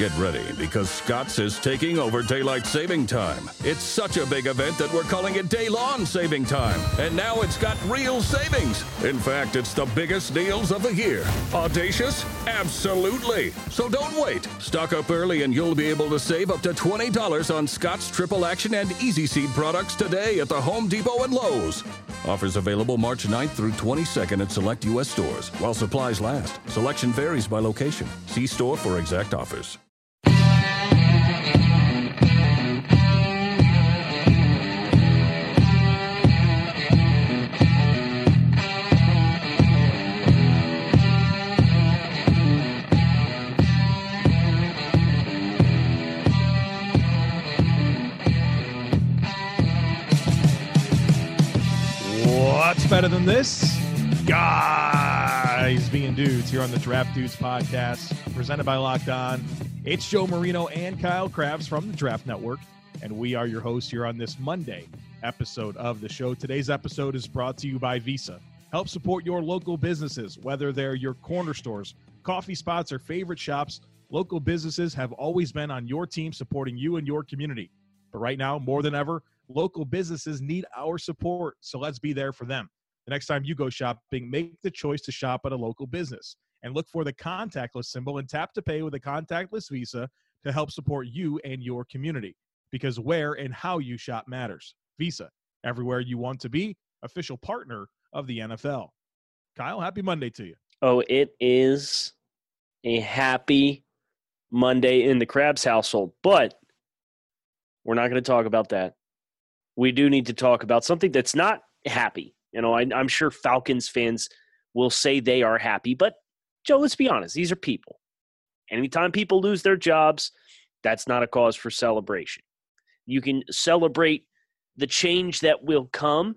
Get ready because Scott's is taking over daylight saving time. It's such a big event that we're calling it Day Saving Time. And now it's got real savings. In fact, it's the biggest deals of the year. Audacious? Absolutely. So don't wait. Stock up early and you'll be able to save up to $20 on Scott's Triple Action and Easy Seed products today at the Home Depot and Lowe's. Offers available March 9th through 22nd at select U.S. stores while supplies last. Selection varies by location. See store for exact offers. What's better than this? Guys being dudes here on the Draft Dudes podcast, presented by Locked On. It's Joe Marino and Kyle Crabbs from the Draft Network, and we are your hosts here on this Monday episode of the show. Today's episode is brought to you by Visa. Help support your local businesses, whether they're your corner stores, coffee spots, or favorite shops. Local businesses have always been on your team supporting you and your community. But right now, more than ever, local businesses need our support. So let's be there for them. The next time you go shopping, make the choice to shop at a local business and look for the contactless symbol and tap to pay with a contactless Visa to help support you and your community. Because where and how you shop matters. Visa, everywhere you want to be, official partner of the NFL. Kyle, happy Monday to you. Oh, it is a happy Monday in the Crabbs household, but we're not going to talk about that. We do need to talk about something that's not happy. You know, I, I'm sure Falcons fans will say they are happy, but Joe, let's be honest, these are people. Anytime people lose their jobs, that's not a cause for celebration. You can celebrate the change that will come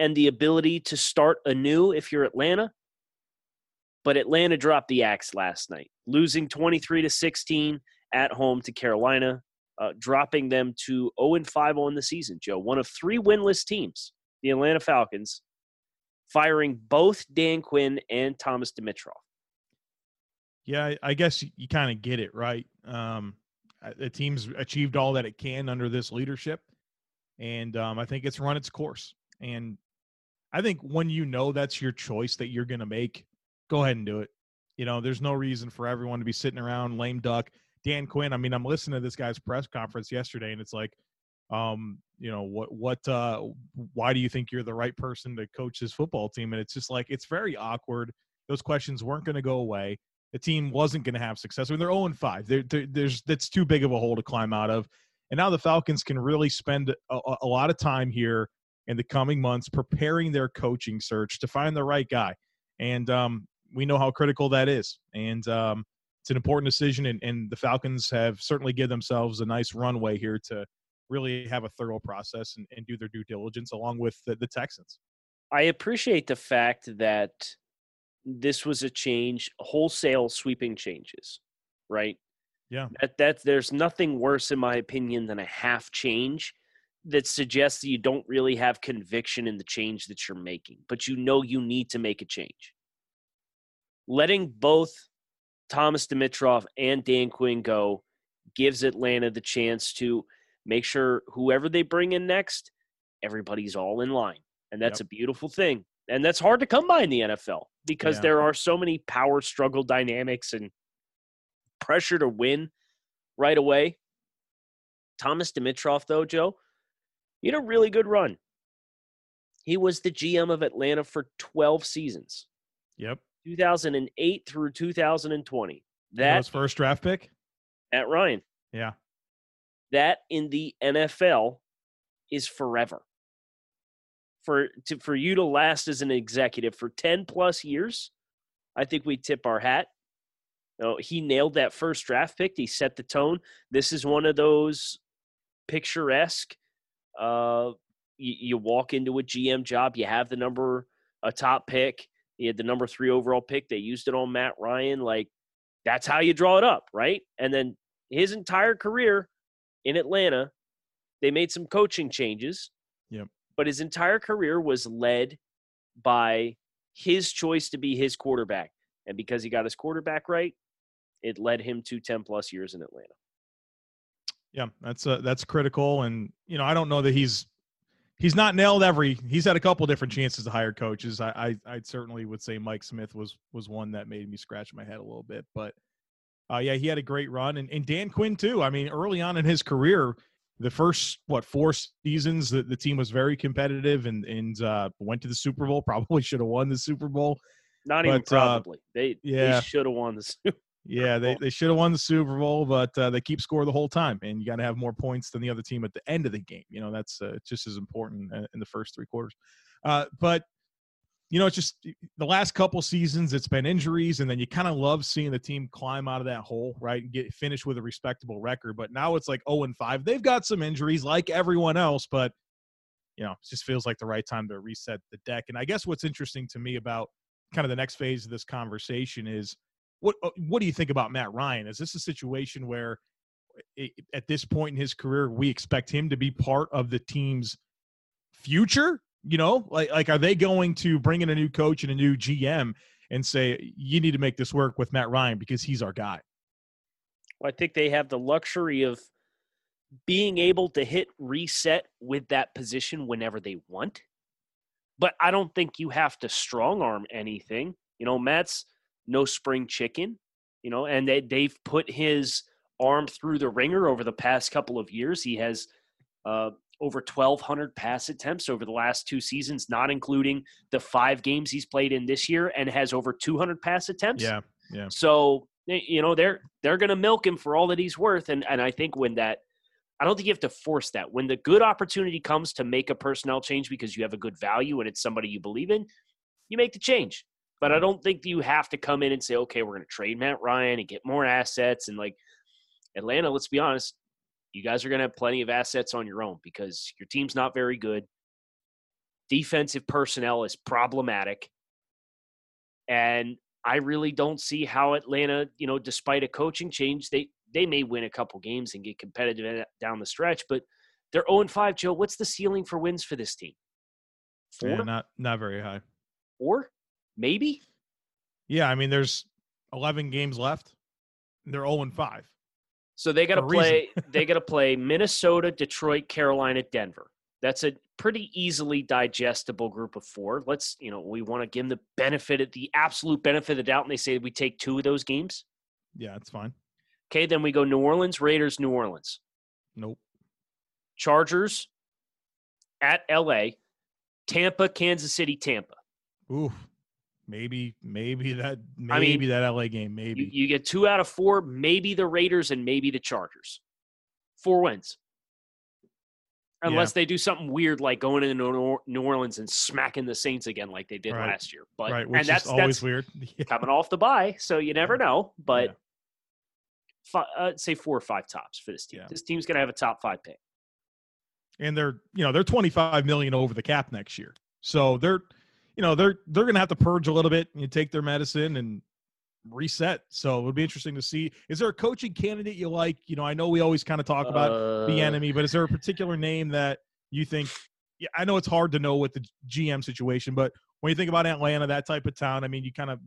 and the ability to start anew if you're Atlanta. But Atlanta dropped the axe last night, losing 23 to 16 at home to Carolina, uh, dropping them to 0 and 5 on the season, Joe. One of three winless teams, the Atlanta Falcons, firing both Dan Quinn and Thomas Dimitroff. Yeah, I guess you kind of get it, right? Um, the team's achieved all that it can under this leadership, and um, I think it's run its course. And I think when you know that's your choice that you're going to make, go ahead and do it. You know, there's no reason for everyone to be sitting around lame duck. Dan Quinn, I mean, I'm listening to this guy's press conference yesterday, and it's like, um, you know, what, what, uh, why do you think you're the right person to coach this football team? And it's just like, it's very awkward. Those questions weren't going to go away the team wasn't going to have success. I mean, they're 0 and 5. They're, they're, there's that's too big of a hole to climb out of. And now the Falcons can really spend a, a, lot of time here in the coming months preparing their coaching search to find the right guy. And um, we know how critical that is. And um, it's an important decision. And, and the Falcons have certainly given themselves a nice runway here to really have a thorough process and, and do their due diligence along with the, the Texans. I appreciate the fact that this was a change, wholesale sweeping changes, right? Yeah. That that there's nothing worse in my opinion than a half change that suggests that you don't really have conviction in the change that you're making, but you know you need to make a change. Letting both Thomas Dimitroff and Dan Quinn go gives Atlanta the chance to make sure whoever they bring in next, everybody's all in line. And that's yep. a beautiful thing. And that's hard to come by in the NFL because yeah. there are so many power struggle dynamics and pressure to win right away. Thomas Dimitroff, though, Joe, he had a really good run. He was the GM of Atlanta for 12 seasons. Yep. 2008 through 2020. That was first draft pick at Ryan. Yeah. That in the NFL is forever for to, for you to last as an executive for 10 plus years, I think we tip our hat. You know, he nailed that first draft pick. He set the tone. This is one of those picturesque. Uh, you, you walk into a GM job, you have the number, a top pick. He had the number three overall pick. They used it on Matt Ryan. Like that's how you draw it up, right? And then his entire career in Atlanta, they made some coaching changes. Yep but his entire career was led by his choice to be his quarterback. And because he got his quarterback right, it led him to 10 plus years in Atlanta. Yeah, that's uh, that's critical, and you know I don't know that he's he's not nailed every. He's had a couple different chances to hire coaches. I, I I certainly would say Mike Smith was was one that made me scratch my head a little bit, but uh, yeah, he had a great run, and, and Dan Quinn too. I mean, early on in his career, the first what four seasons, the, the team was very competitive and and uh, went to the Super Bowl. Probably should have won the Super Bowl. Not But, even uh, probably. they yeah. they should have won the Super Yeah, they, they should have won the Super Bowl, but uh, they keep score the whole time, and you got to have more points than the other team at the end of the game. You know, that's uh, just as important uh, in the first three quarters. Uh, but you know, it's just the last couple seasons, it's been injuries, and then you kind of love seeing the team climb out of that hole, right, and get finished with a respectable record. But now it's like zero and five. They've got some injuries, like everyone else, but you know, it just feels like the right time to reset the deck. And I guess what's interesting to me about kind of the next phase of this conversation is what uh, what do you think about Matt Ryan? Is this a situation where at this point in his career we expect him to be part of the team's future? You know, like like are they going to bring in a new coach and a new GM and say you need to make this work with Matt Ryan because he's our guy? Well, I think they have the luxury of being able to hit reset with that position whenever they want. But I don't think you have to strong arm anything. You know, Matt's no spring chicken, you know, and they, they've put his arm through the ringer over the past couple of years. He has uh, over 1,200 pass attempts over the last two seasons, not including the five games he's played in this year, and has over 200 pass attempts. Yeah, yeah. So you know they're they're going to milk him for all that he's worth, and and I think when that, I don't think you have to force that. When the good opportunity comes to make a personnel change because you have a good value and it's somebody you believe in, you make the change. But I don't think you have to come in and say, okay, we're going to trade Matt Ryan and get more assets and like Atlanta. Let's be honest, you guys are going to have plenty of assets on your own because your team's not very good. Defensive personnel is problematic. And I really don't see how Atlanta, you know, despite a coaching change, they they may win a couple games and get competitive down the stretch, but they're 0 5, Joe. What's the ceiling for wins for this team? Four? Yeah, not not very high. Four? Maybe? Yeah, I mean, there's 11 games left. They're 0 and 5. So they got to For a reason. play. they got to play Minnesota, Detroit, Carolina, Denver. That's a pretty easily digestible group of four. Let's, you know, we want to give them the benefit of the absolute benefit of the doubt, and they say we take two of those games. Yeah, that's fine. Okay, then we go New Orleans, Raiders, New Orleans, Nope. Chargers at LA, Tampa, Kansas City, Tampa. Ooh, maybe, maybe that, maybe I mean, that LA game, maybe. You, you get two out of four, maybe the Raiders and maybe the Chargers. Four wins. Unless they do something weird like going into New Orleans and smacking the Saints again like they did Right. last year. But right, which and that's is always that's weird. Yeah. coming off the bye, so you never know. But Yeah. fi- uh, say four or five tops for this team. Yeah. This team's gonna have a top five pick. and they're you know they're 25 million over the cap next year so they're you know they're they're gonna have to purge a little bit and take their medicine and reset. So it would be interesting to see. Is there a coaching candidate you like? You know i know we always kind of talk about the Uh, enemy but is there a particular name that you think yeah i know it's hard to know with the gm situation but when you think about atlanta that type of town i mean you kind of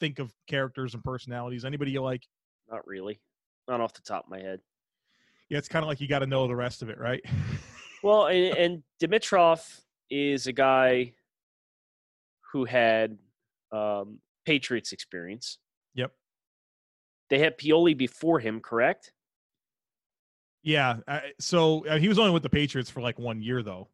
think of characters and personalities. Anybody you like? Not really. Not off the top of my head. yeah it's kind of like you got to know the rest of it right? Well, and, and Dimitroff is a guy who had um, Patriots experience. yep They had Pioli before him, correct? Yeah. I, so uh, he was only with the Patriots for like one year, though.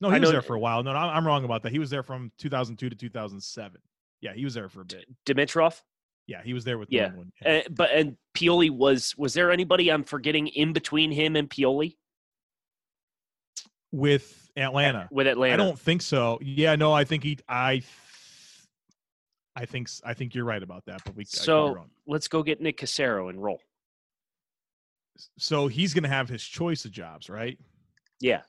No, he I was know- there for a while. No, I'm wrong about that. He was there from 2002 to 2007. Yeah, he was there for a bit. Dimitroff. Yeah, he was there with Yeah. England. Yeah. Uh, but and Pioli was was there anybody I'm forgetting in between him and Pioli with Atlanta. with Atlanta? I don't think so. Yeah, no, I think he. I. I think I think you're right about that, but we I could be So let's go get Nick Caserio and roll. So he's going to have his choice of jobs, right? Yeah.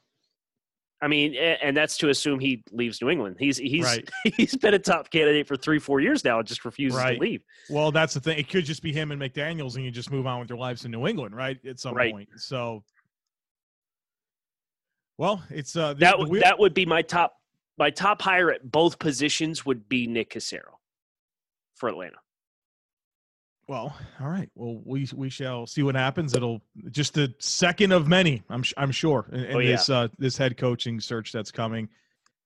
I mean, and that's to assume he leaves New England. He's he's Right. he's been a top candidate for three four years now, and just refuses Right. to leave. Well, that's the thing. It could just be him and McDaniels, and you just move on with your lives in New England, right? At some Right. point. So, well, it's uh, the, That would that would be my top my top hire at both positions would be Nick Caserio. for Atlanta. Well, all right. Well, we we shall see what happens. It'll just the second of many. I'm I'm sure in, in Oh, yeah. this uh, this head coaching search that's coming.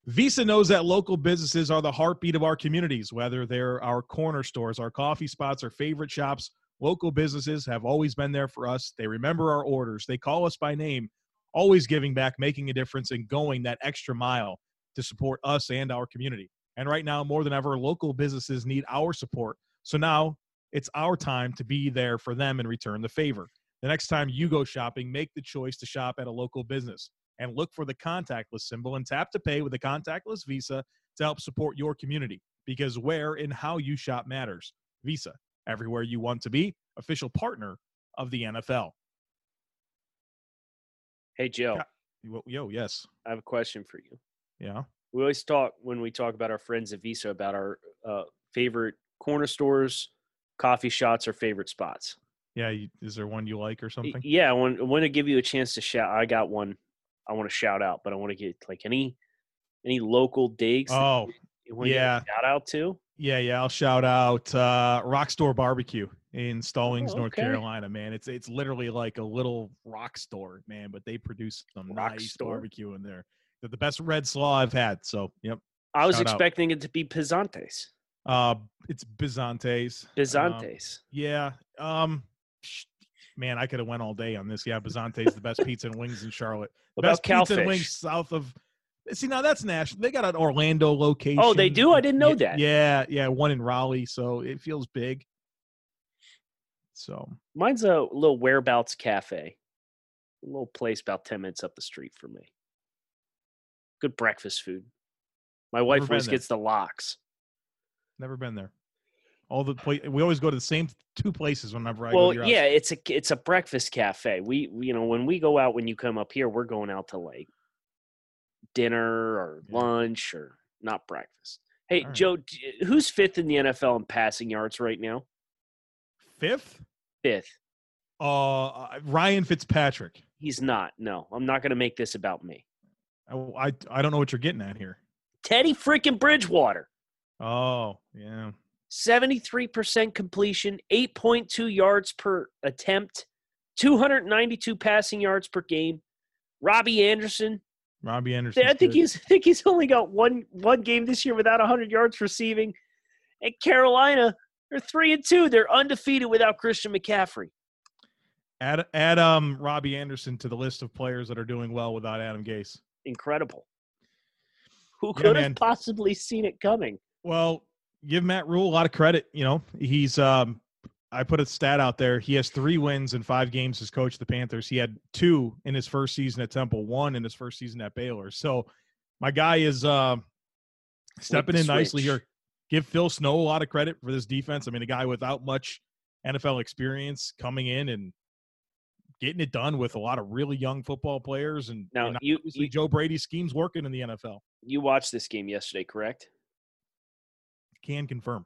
Visa knows that local businesses are the heartbeat of our communities, whether they're our corner stores, our coffee spots, our favorite shops. Local businesses have always been there for us. They remember our orders. They call us by name, always giving back, making a difference, and going that extra mile to support us and our community. And right now, more than ever, local businesses need our support. So now it's our time to be there for them and return the favor. The next time you go shopping, make the choice to shop at a local business and look for the contactless symbol and tap to pay with a contactless Visa to help support your community because where and how you shop matters. Visa, everywhere you want to be, official partner of the NFL. Hey Joe. Yo, yes. I have a question for you. Yeah. We always talk when we talk about our friends at Visa about our uh, favorite corner stores, coffee shots, or favorite spots. Yeah. You, is there one you like or something? Yeah, I want, I want to give you a chance to shout. I got one. I want to shout out, but I want to get like any any local digs. that Oh, you wanna give a yeah. shout out to. Yeah, yeah. I'll shout out uh, Rock Store Barbecue in Stallings, Oh, North okay. Carolina. Man, it's it's literally like a little rock store, man. But they produce some Rock nice store? barbecue in there. They're the best red slaw I've had. So, yep. I was Shout out. expecting it to be Pizzantes. Uh, it's Bizantes. Um, Pizzantes. yeah. Um, sh- man, I could have went all day on this. Yeah, Bizantes, the best pizza and wings in Charlotte. The What about best pizza and wings south of. See, now that's national. They got an Orlando location. Oh, they do? I didn't know that. Yeah, yeah, one in Raleigh, so it feels big. So Mine's a little whereabouts cafe, a little place about ten minutes up the street for me. Good breakfast food. My wife been always gets the lox. never been there. All the pla- we always go to the same two places whenever I go well, yeah, it's a it's a breakfast cafe. We we- you know when we go out when you come up here, we're going out to like dinner or Yeah. lunch or not breakfast. Hey, right. Joe, who's fifth in the NFL in passing yards right now? Fifth, Fifth. uh, Ryan Fitzpatrick. He's not. No, I'm not going to make this about me. I, I I don't know what you're getting at here. Teddy freaking Bridgewater. Oh yeah, 73% completion, 8.2 yards per attempt, 292 passing yards per game. Robbie Anderson, Robbie Anderson. I think he's I think he's only got one one game this year without 100 yards receiving. And Carolina, they're 3 and 2. They're undefeated without Christian McCaffrey. add add um Robbie Anderson to the list of players that are doing well without Adam Gase. Incredible. Who Yeah, could man. have possibly seen it coming? Well, give Matt Rhule a lot of credit. You know, he's um I put a stat out there. He has three wins in five games as coach of the Panthers. He had two in his first season at Temple, one in his first season at Baylor. So my guy is uh, stepping in nicely here. Give Phil Snow a lot of credit for this defense. I mean, a guy without much NFL experience coming in and getting it done with a lot of really young football players. And, Now, and you- obviously you- Joe Brady's scheme's working in the NFL. You watched this game yesterday, correct? Can confirm.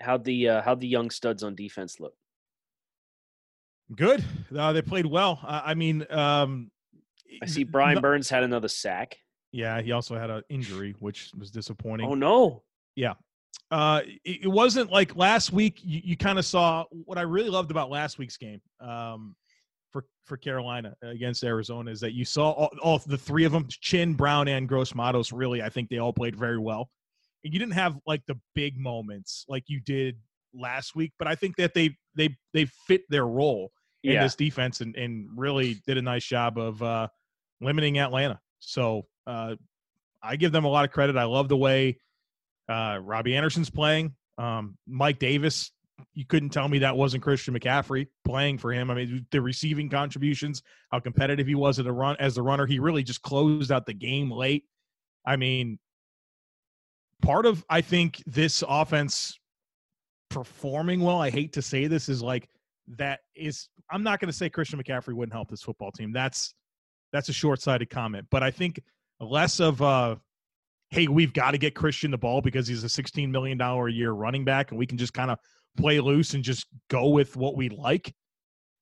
How'd the uh, how'd the young studs on defense look? Good. Uh, they played well. Uh, I mean, um, I see Brian no- Burns had another sack. Yeah, he also had an injury, which was disappointing. Oh no. Uh, it, it wasn't like last week. You, you kind of saw what I really loved about last week's game um, for for Carolina against Arizona is that you saw all, all the three of them, Chinn, Brown, and Gross Matos. Really, I think they all played very well. And you didn't have like the big moments like you did last week, but I think that they they they fit their role in Yeah. this defense and, and really did a nice job of uh, limiting Atlanta. So uh, I give them a lot of credit. I love the way uh, Robbie Anderson's playing. Um, Mike Davis, you couldn't tell me that wasn't Christian McCaffrey playing for him. I mean, the receiving contributions, how competitive he was at the run as the runner. He really just closed out the game late. I mean, part of I think this offense performing well. I hate to say this is like that is. I'm not going to say Christian McCaffrey wouldn't help this football team. That's that's a short-sighted comment. But I think less of uh hey, we've got to get Christian the ball because he's a $16 million a year running back and we can just kind of play loose and just go with what we like.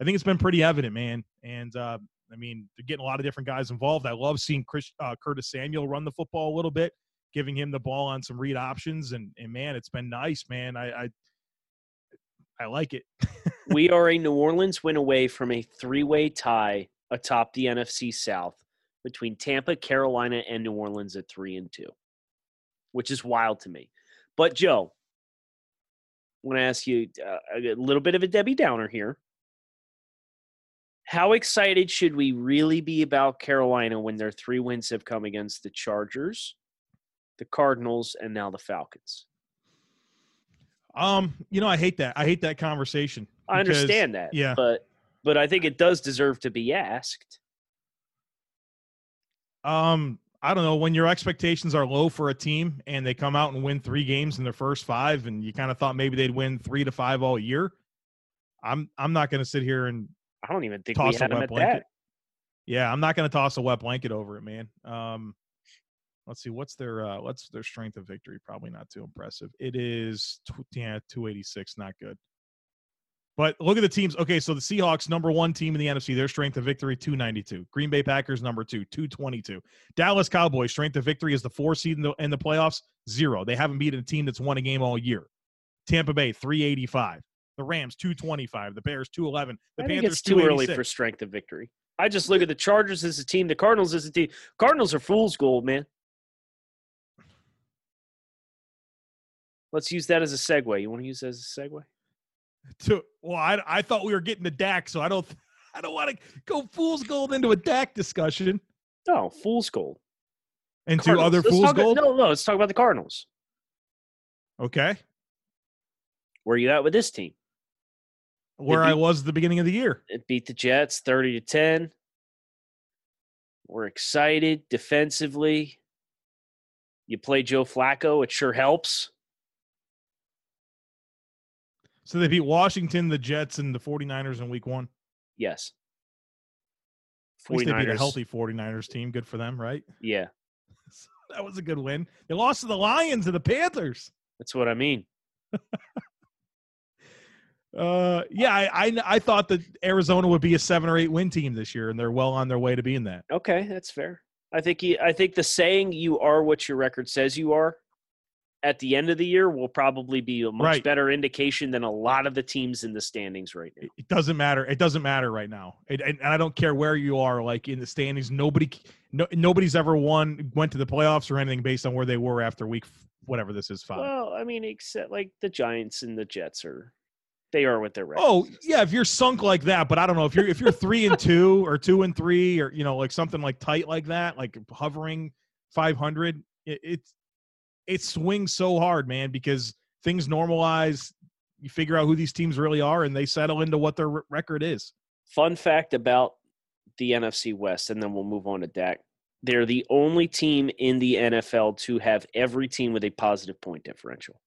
I think it's been pretty evident, man. And uh, I mean, they're getting a lot of different guys involved. I love seeing Chris, uh, Curtis Samuel run the football a little bit, giving him the ball on some read options. And, and man, it's been nice, man. I, I I like it. we are a New Orleans win away from a three way tie atop the NFC South between Tampa, Carolina, and New Orleans at three and two, which is wild to me. But Joe, I want to ask you uh, a little bit of a Debbie Downer here. How excited should we really be about Carolina when their three wins have come against the Chargers, the Cardinals, and now the Falcons? Um, you know, I hate that. I hate that conversation. I understand that. Yeah. But but I think it does deserve to be asked. Um, I don't know when your expectations are low for a team and they come out and win three games in their first five, and you kind of thought maybe they'd win three to five all year. I'm I'm not going to sit here and I don't even think toss a them wet at blanket. that. Yeah, I'm not going to toss a wet blanket over it, man. Um, let's see, what's their uh, what's their strength of victory? Probably not too impressive. It is tw- yeah, 286, not good. But look at the teams. Okay, so the Seahawks, number one team in the NFC, their strength of victory 292. Green Bay Packers, number two, 222. Dallas Cowboys, strength of victory is the four seed in the, in the playoffs, zero. They haven't beaten a team that's won a game all year. Tampa Bay, 385. The Rams, 225. The Bears, 211. The I think it's too early for strength of victory. I just look at the Chargers as a team, the Cardinals as a team. Cardinals are fool's gold, man. Let's use that as a segue. You want to use that as a segue? to well I, I thought we were getting to Dak so I don't I don't want to go fool's gold into a Dak discussion No, fool's gold. into Cardinals. other Let's fool's gold No, no, let's talk about the Cardinals. okay Where you at with this team? where They I was at the beginning of the year It beat the Jets 30 to 10. We're excited defensively. You play Joe Flacco, it sure helps. So they beat Washington the Jets and the 49ers in week 1 Yes. at least they beat a healthy 49ers team. Good for them right? Yeah, that was a good win. They lost to the Lions and the Panthers. That's what I mean. uh yeah I, I I thought that Arizona would be a 7 or 8 win team this year and they're well on their way to being that. Okay, that's fair. I think you, I think the saying "you are what your record says you are" at the end of the year will probably be a much Right. better indication than a lot of the teams in the standings right now. it doesn't matter. It doesn't matter right now. It, and, I don't care where you are, like in the standings. Nobody, no, nobody's ever won, went to the playoffs or anything based on where they were after week, whatever this is five. Well, I mean, except like the Giants and the Jets are, they are what their record. oh yeah, if you're sunk like that, but I don't know if you're if you're three and two or two and three or you know like something like tight like that, like hovering five hundred. It, it's it swings so hard, man, because things normalize. You figure out who these teams really are, and they settle into what their r- record is. Fun fact about the NFC West, and then we'll move on to Dak. They're the only team in the NFL to have every team with a positive point differential.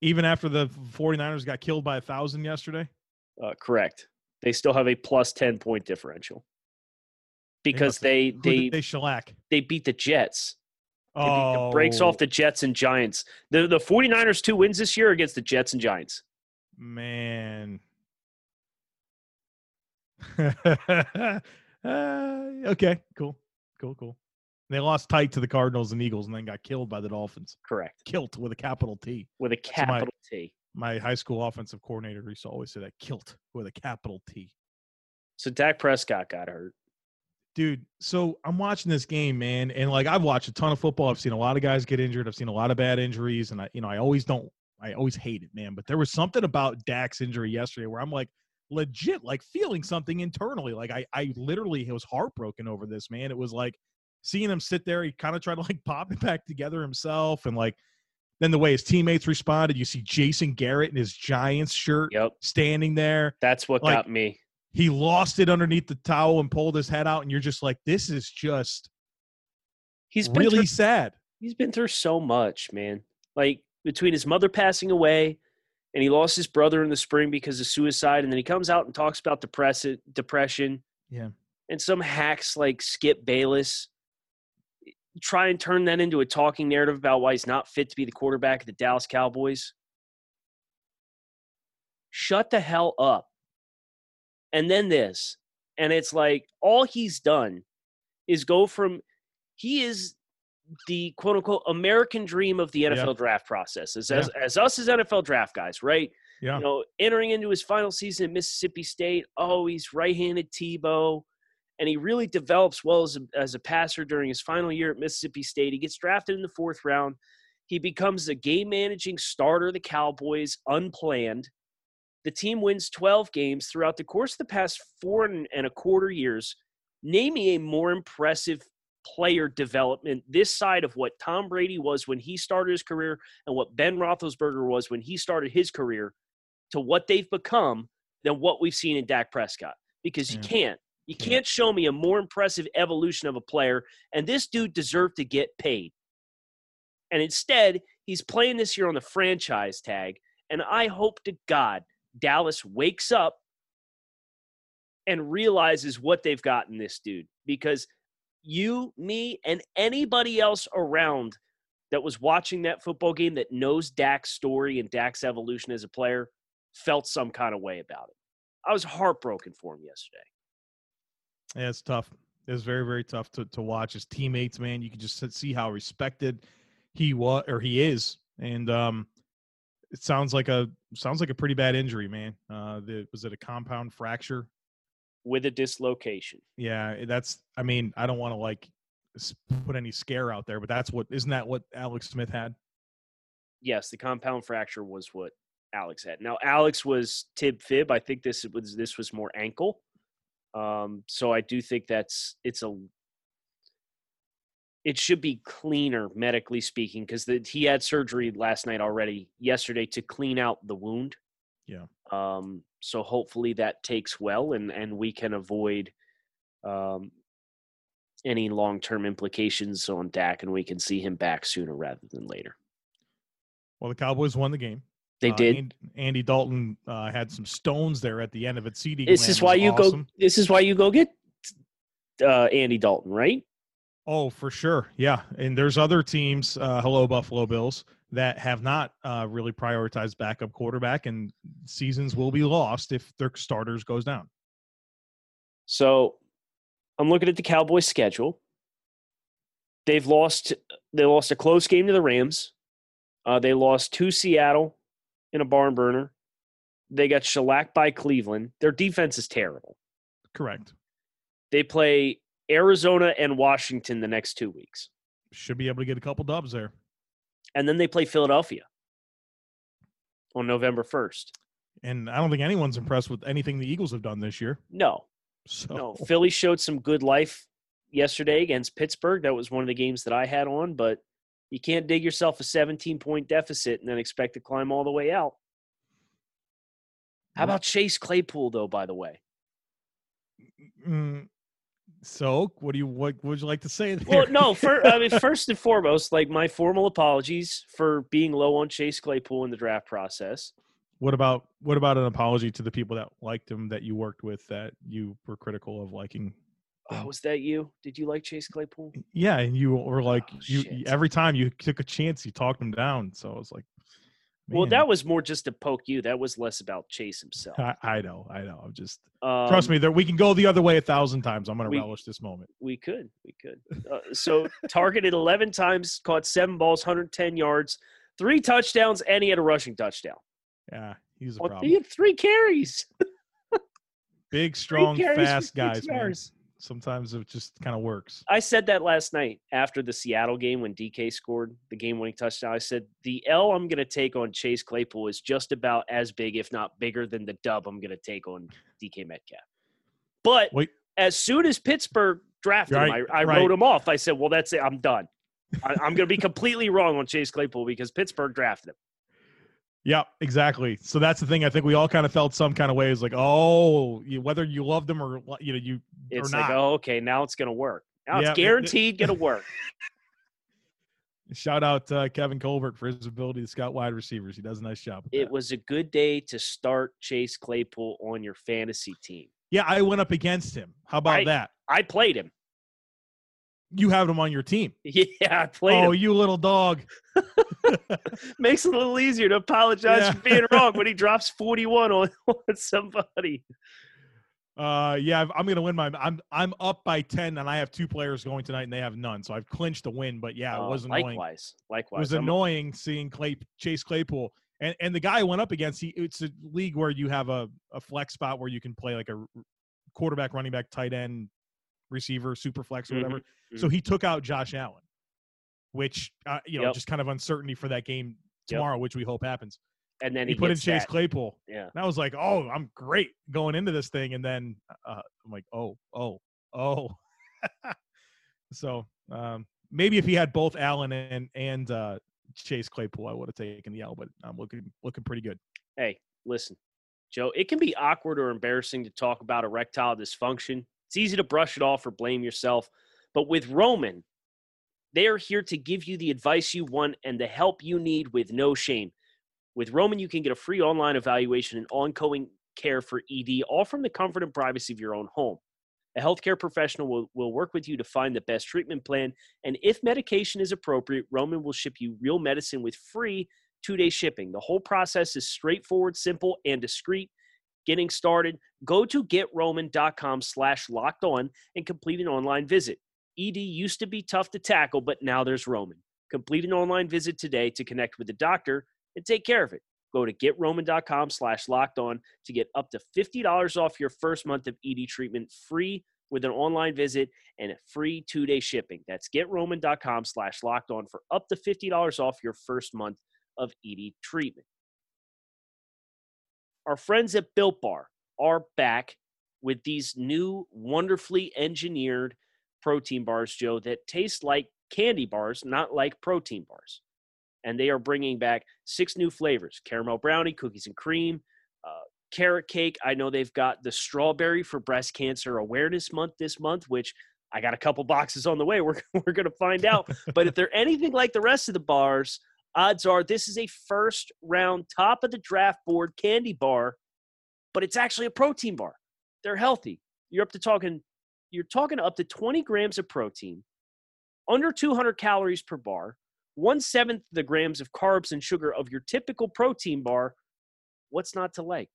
Even after the 49ers got killed by a thousand yesterday. Uh, correct. They still have a plus ten point differential because have- they they they shellac. they beat the Jets. They beat Oh, the breaks off the Jets and Giants. The the 49ers two wins this year against the Jets and Giants. man. uh, okay, cool, cool, cool. They lost tight to the Cardinals and Eagles, and then got killed by the Dolphins. Correct. Kilt with a capital T. With a my- capital T. My high school offensive coordinator used to always say that kilt with a capital T. So Dak Prescott got hurt. Dude so i'm watching this game man and like i've watched a ton of football. I've seen a lot of guys get injured. I've seen a lot of bad injuries and i you know i always don't i always hate it man. But there was something about Dak's injury yesterday where i'm like legit like feeling something internally. Like i i literally was heartbroken over this man. It was like seeing him sit there he kind of tried to like pop it back together himself and like then the way his teammates responded you see jason garrett in his giants shirt Yep. standing there. That's what Like, got me. He lost it underneath the towel and pulled his head out and you're just like this is just He's really through, sad he's been through so much, man. Like between his mother passing away and he lost his brother in the spring because of suicide and then he comes out and talks about depress- depression. Yeah. And some hacks like Skip Bayless try and turn that into a talking narrative about why he's not fit to be the quarterback of the Dallas Cowboys. Shut the hell up. And then this. And it's like all he's done is go from he is the quote unquote American dream of the NFL Yeah. draft process. As, as as us as NFL draft guys, right? Yeah. You know, entering into his final season at Mississippi State, oh, he's right-handed Tebow, and he really develops well as a, as a passer during his final year at Mississippi State. He gets drafted in the fourth round. He becomes the game managing starter of the Cowboys, unplanned. The team wins 12 games throughout the course of the past four and, a quarter years. Name me a more impressive player development this side of what Tom Brady was when he started his career and what Ben Roethlisberger was when he started his career to what they've become than what we've seen in Dak Prescott. Because you can't. You Can't. can't show me a more impressive evolution of a player. And this dude deserved to get paid. And instead, he's playing this year on the franchise tag. And I hope to God Dallas wakes up and realizes what they've gotten this dude. Because you, me, and anybody else around that was watching that football game that knows Dak's story and Dak's evolution as a player felt some kind of way about it. I was heartbroken for him yesterday. Yeah, it's tough. It's very, very tough to, to watch his teammates, man. You can just see how respected he was or he is. And um it sounds like a sounds like a pretty bad injury, man. Uh the, was it a compound fracture? with a dislocation. Yeah, that's I mean, I don't want to like put any scare out there, but that's what isn't that what Alex Smith had? Yes, the compound fracture was what Alex had. Now Alex was tib fib. I think this was this was more ankle. Um, so I do think that's it's a it should be cleaner medically speaking because he had surgery last night already yesterday to clean out the wound. Yeah. Um, so hopefully that takes well and and we can avoid um, any long term implications on Dak and we can see him back sooner rather than later. Well, the Cowboys won the game. They Uh, did. And- Andy Dalton uh, had some stones there at the end of it. CD. This is why you go. This is why you go get uh, Andy Dalton, right? Oh, for sure. Yeah. And there's other teams, uh, hello, Buffalo Bills, that have not uh, really prioritized backup quarterback, and seasons will be lost if their starters goes down. So I'm looking at the Cowboys' schedule. They've lost. They lost a close game to the Rams. Uh, they lost to Seattle in a barn burner. They got shellacked by Cleveland. Their defense is terrible. Correct. They play Arizona and Washington the next two weeks, Should be able to get a couple dubs there. and then they play Philadelphia on November first. And I don't think anyone's impressed with anything the Eagles have done this year. No, So No, Philly showed some good life yesterday against Pittsburgh. That was one of the games that I had on, but you can't dig yourself a 17 point deficit and then expect to climb all the way out. How about Chase Claypool, though, by the way? Mm, so what do you what would you like to say there? Well, no, for, I mean, first and foremost, like my formal apologies for being low on Chase Claypool in the draft process. What about what about an apology to the people that liked him that you worked with that you were critical of liking? Oh, was that you? Did you like Chase Claypool? Yeah, and you were like Oh, you shit. every time you took a chance, you talked him down. So I was like, Well, that was more just to poke you. That was less about Chase himself. I, I know, I know. I'm just Um, trust me. There, we can go the other way a thousand times. I'm going to relish this moment. We could. We could. Uh, so targeted 11 times, caught seven balls, 110 yards, three touchdowns, and he had a rushing touchdown. Yeah, he's a Well, problem. he had three carries. Big, strong, carries fast guys, man. Sometimes it just kind of works. I said that last night after the Seattle game when DK scored the game winning touchdown. I said, the L I'm going to take on Chase Claypool is just about as big, if not bigger, than the dub I'm going to take on DK Metcalf. But Wait. as soon as Pittsburgh drafted Right, him, I, I right. wrote him off. I said, well, that's it. I'm done. I, I'm going to be completely wrong on Chase Claypool because Pittsburgh drafted him. Yeah, exactly. So that's the thing. I think we all kind of felt some kind of way. Is like, oh, you, whether you love them or you know you It's or like, oh, okay, now it's going to work. Now Yeah, it's it- guaranteed going to work. Shout out uh, Kevin Colbert for his ability to scout wide receivers. He does a nice job. It that. was a good day to start Chase Claypool on your fantasy team. Yeah, I went up against him. How about I- that? I played him. You have him on your team. Yeah, I played oh, him. you little dog. Makes it a little easier to apologize Yeah. for being wrong when he drops 41 on, on somebody. Uh, yeah, I'm gonna win my. I'm I'm up by ten, and I have two players going tonight, and they have none, so I've clinched the win. But yeah, it Uh, was annoying. likewise, likewise, It was I'm- annoying seeing Clay Chase Claypool, and and the guy I went up against. He it's a league where you have a a flex spot where you can play like a quarterback, running back, tight end, receiver, super flex, or whatever. So he took out Josh Allen, which uh, you know Yep. just kind of uncertainty for that game tomorrow, which we hope happens. and then He, he, put in Chase that. Claypool. Yeah. And I was like, oh, I'm great going into this thing. And then uh, I'm like, oh, oh, oh. so um, maybe if he had both Allen and and uh, Chase Claypool, I would have taken the L. But I'm looking looking pretty good. Hey, listen, Joe, it can be awkward or embarrassing to talk about erectile dysfunction. It's easy to brush it off or blame yourself. But with Roman, they are here to give you the advice you want and the help you need with no shame. With Roman, you can get a free online evaluation and ongoing care for ED, all from the comfort and privacy of your own home. A healthcare professional will, will work with you to find the best treatment plan. And if medication is appropriate, Roman will ship you real medicine with free two day shipping. The whole process is straightforward, simple, and discreet. Getting started, go to getroman.com slash locked on and complete an online visit. ED used to be tough to tackle, but now there's Roman. Complete an online visit today to connect with the doctor and take care of it. Go to getroman.com slash locked on to get up to $50 off your first month of ED treatment free with an online visit and a free two-day shipping. That's getroman.com slash locked on for up to $50 off your first month of ED treatment. Our friends at Built Bar are back with these new wonderfully engineered protein bars, Joe, that taste like candy bars, not like protein bars. And they are bringing back six new flavors caramel brownie, cookies and cream, uh, carrot cake. I know they've got the strawberry for breast cancer awareness month this month, which I got a couple boxes on the way. We're, we're going to find out. but if they're anything like the rest of the bars, odds are this is a first round top of the draft board candy bar, but it's actually a protein bar. They're healthy. You're up to talking, you're talking up to 20 grams of protein, under 200 calories per bar, one seventh the grams of carbs and sugar of your typical protein bar. What's not to like?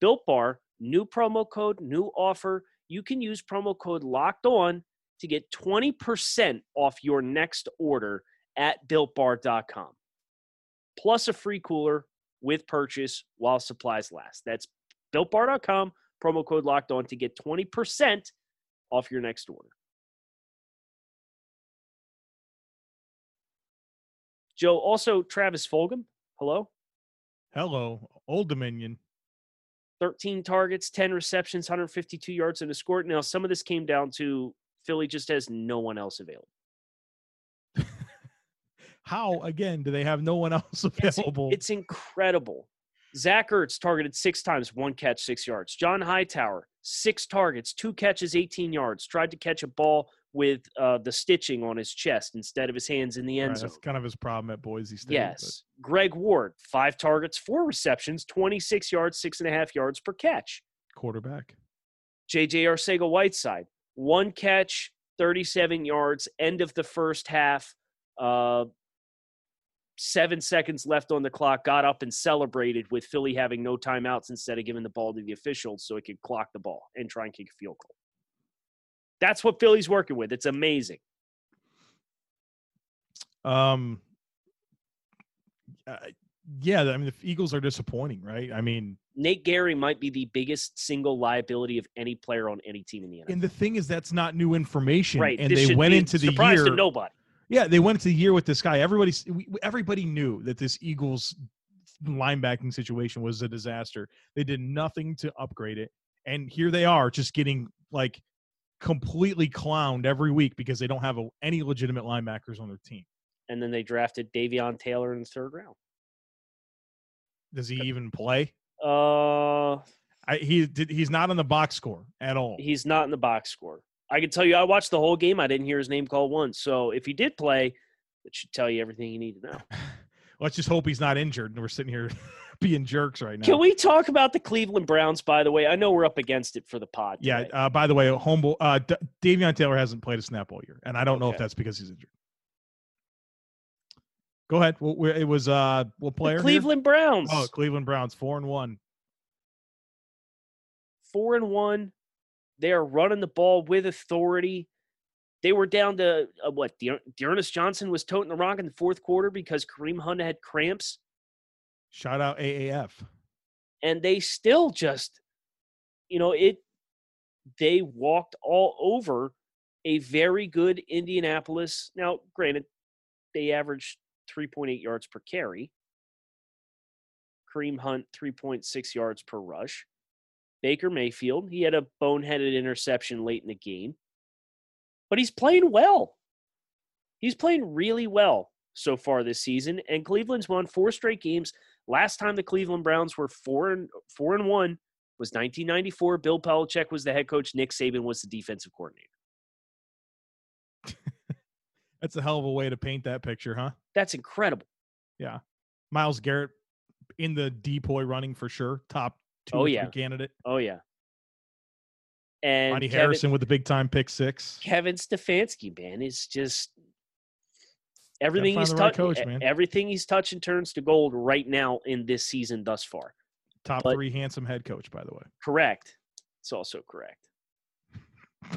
Built Bar, new promo code, new offer. You can use promo code locked on to get 20% off your next order at builtbar.com. Plus a free cooler with purchase while supplies last. That's builtbar.com, promo code locked on to get 20% off your next order. Joe, also Travis Fulgham. Hello. Hello, Old Dominion. 13 targets, 10 receptions, 152 yards, and a score. Now, some of this came down to Philly just has no one else available. How again do they have no one else It's, available? it's incredible. Zach Ertz targeted six times, one catch, six yards. John Hightower, six targets, two catches, 18 yards. Tried to catch a ball with uh, the stitching on his chest instead of his hands in the end Right, zone. that's kind of his problem at Boise State. but- Yes. Greg Ward, five targets, four receptions, 26 yards, six and a half yards per catch. quarterback. JJ Arcega Whiteside, one catch, 37 yards, end of the first half. Uh, seven seconds left on the clock, got up and celebrated with Philly having no timeouts instead of giving the ball to the officials so he could clock the ball and try and kick a field goal. That's what Philly's working with. It's amazing. Um, uh, yeah, I mean the Eagles are disappointing, right? I mean, Nate Gerry might be the biggest single liability of any player on any team in the NFL. and the thing is that's not new information, right. and this they went into the year. to nobody. Yeah, they went into the year with this guy. Everybody, everybody knew that this Eagles linebacking situation was a disaster. They did nothing to upgrade it, and here they are, just getting like completely clowned every week because they don't have a, any legitimate linebackers on their team. And then they drafted Davion Taylor in the third round. Does he even play? Uh, I, he did. He's not on the box score at all. he's not in the box score. I can tell you, I watched the whole game. I didn't hear his name called once. So if he did play, it should tell you everything you need to know. Let's just hope he's not injured. And we're sitting here being jerks right now. Can we talk about the Cleveland Browns? By the way, I know we're up against it for the pod. Yeah. Uh, by the way, Humble uh, D- Davion Taylor hasn't played a snap all year, and I don't know if that's because he's injured. Go ahead. Well, it was uh, what The player? here? Cleveland Browns. Oh, Cleveland Browns, four and one. four and one. They are running the ball with authority. They were down to uh, what? D'Ernest Johnson was toting the rock in the fourth quarter because Kareem Hunt had cramps. Shout out AAF. And they still just, you know, it. They walked all over a very good Indianapolis. Now, granted, they averaged 3.8 yards per carry. Kareem Hunt, 3.6 yards per rush. Baker Mayfield, he had a boneheaded interception late in the game, but he's playing well. He's playing really well so far this season, and Cleveland's won four straight games. Last time the Cleveland Browns were four and four and one was 1994. Bill Belichick was the head coach. Nick Saban was the defensive coordinator. That's a hell of a way to paint that picture, huh? That's incredible. Yeah. Myles Garrett in the DPOY running for sure. Top two oh, yeah. candidate. Oh yeah. And Ronnie Kevin, Harrison with the big time pick six. Kevin Stefanski, man, is just everything he's touching. Right everything he's touching turns to gold right now in this season thus far. Top but, three handsome head coach, by the way. Correct. It's also correct.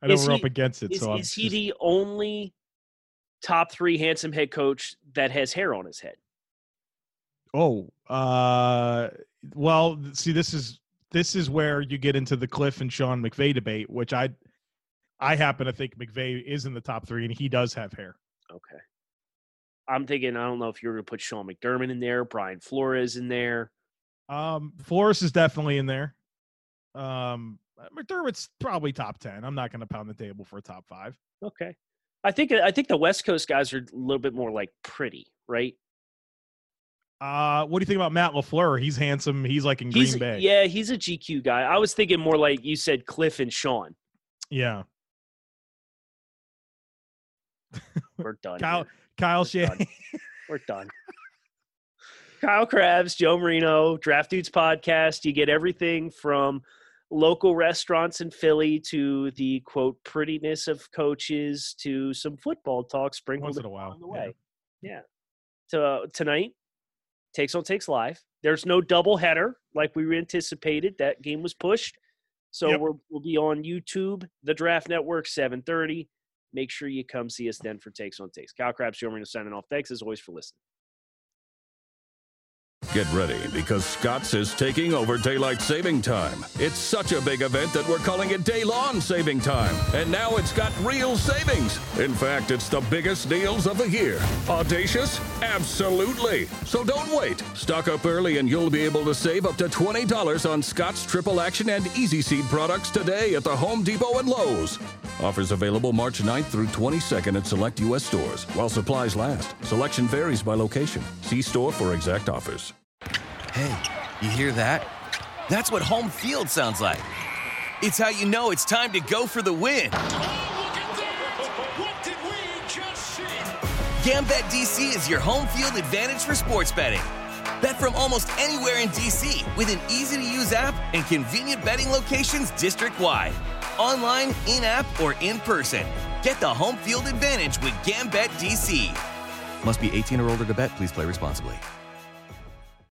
I know we're he, up against it. Is, so is he the only top three handsome head coach that has hair on his head? Oh, uh, well, see, this is this is where you get into the Kliff and Sean McVay debate, which I I happen to think McVay is in the top three, and he does have hair. Okay. I'm thinking I don't know if you're going to put Sean McDermott in there, Brian Flores in there. Um, Flores is definitely in there. Um, McDermott's probably top ten. I'm not going to pound the table for a top five. Okay. I think I think the West Coast guys are a little bit more like pretty, right? Uh, what do you think about Matt LaFleur? He's handsome. He's like in he's, Green Bay. Yeah, he's a GQ guy. I was thinking more like you said, Kliff and Sean. Yeah. We're done. Kyle, Kyle Shanahan. We're done. Kyle Crabbs, Joe Marino, Draft Dudes podcast. You get everything from local restaurants in Philly to the quote prettiness of coaches to some football talk sprinkled Once in a while. on the way. Yeah. yeah. So uh, tonight, Takes on Takes live. There's no double header like we anticipated. That game was pushed. So yep. we will be on YouTube, the Draft Network, 730. Make sure you come see us then for Takes on Takes. Kyle Crabbs, Joe Marino signing off. Thanks as always for listening. Get ready because Scotts is taking over daylight saving time. It's such a big event that we're calling it Day Saving Time. And now it's got real savings. In fact, it's the biggest deals of the year. Audacious? Absolutely. So don't wait. Stock up early and you'll be able to save up to $20 on Scotts Triple Action and Easy Seed products today at the Home Depot and Lowe's. Offers available March 9th through 22nd at select U.S. stores while supplies last. Selection varies by location. See store for exact offers. Hey, you hear that? That's what home field sounds like. It's how you know it's time to go for the win. GambetDC is your home field advantage for sports betting. Bet from almost anywhere in DC with an easy to use app and convenient betting locations district wide. Online, in app, or in person. Get the home field advantage with GambetDC. Must be 18 or older to bet. Please play responsibly.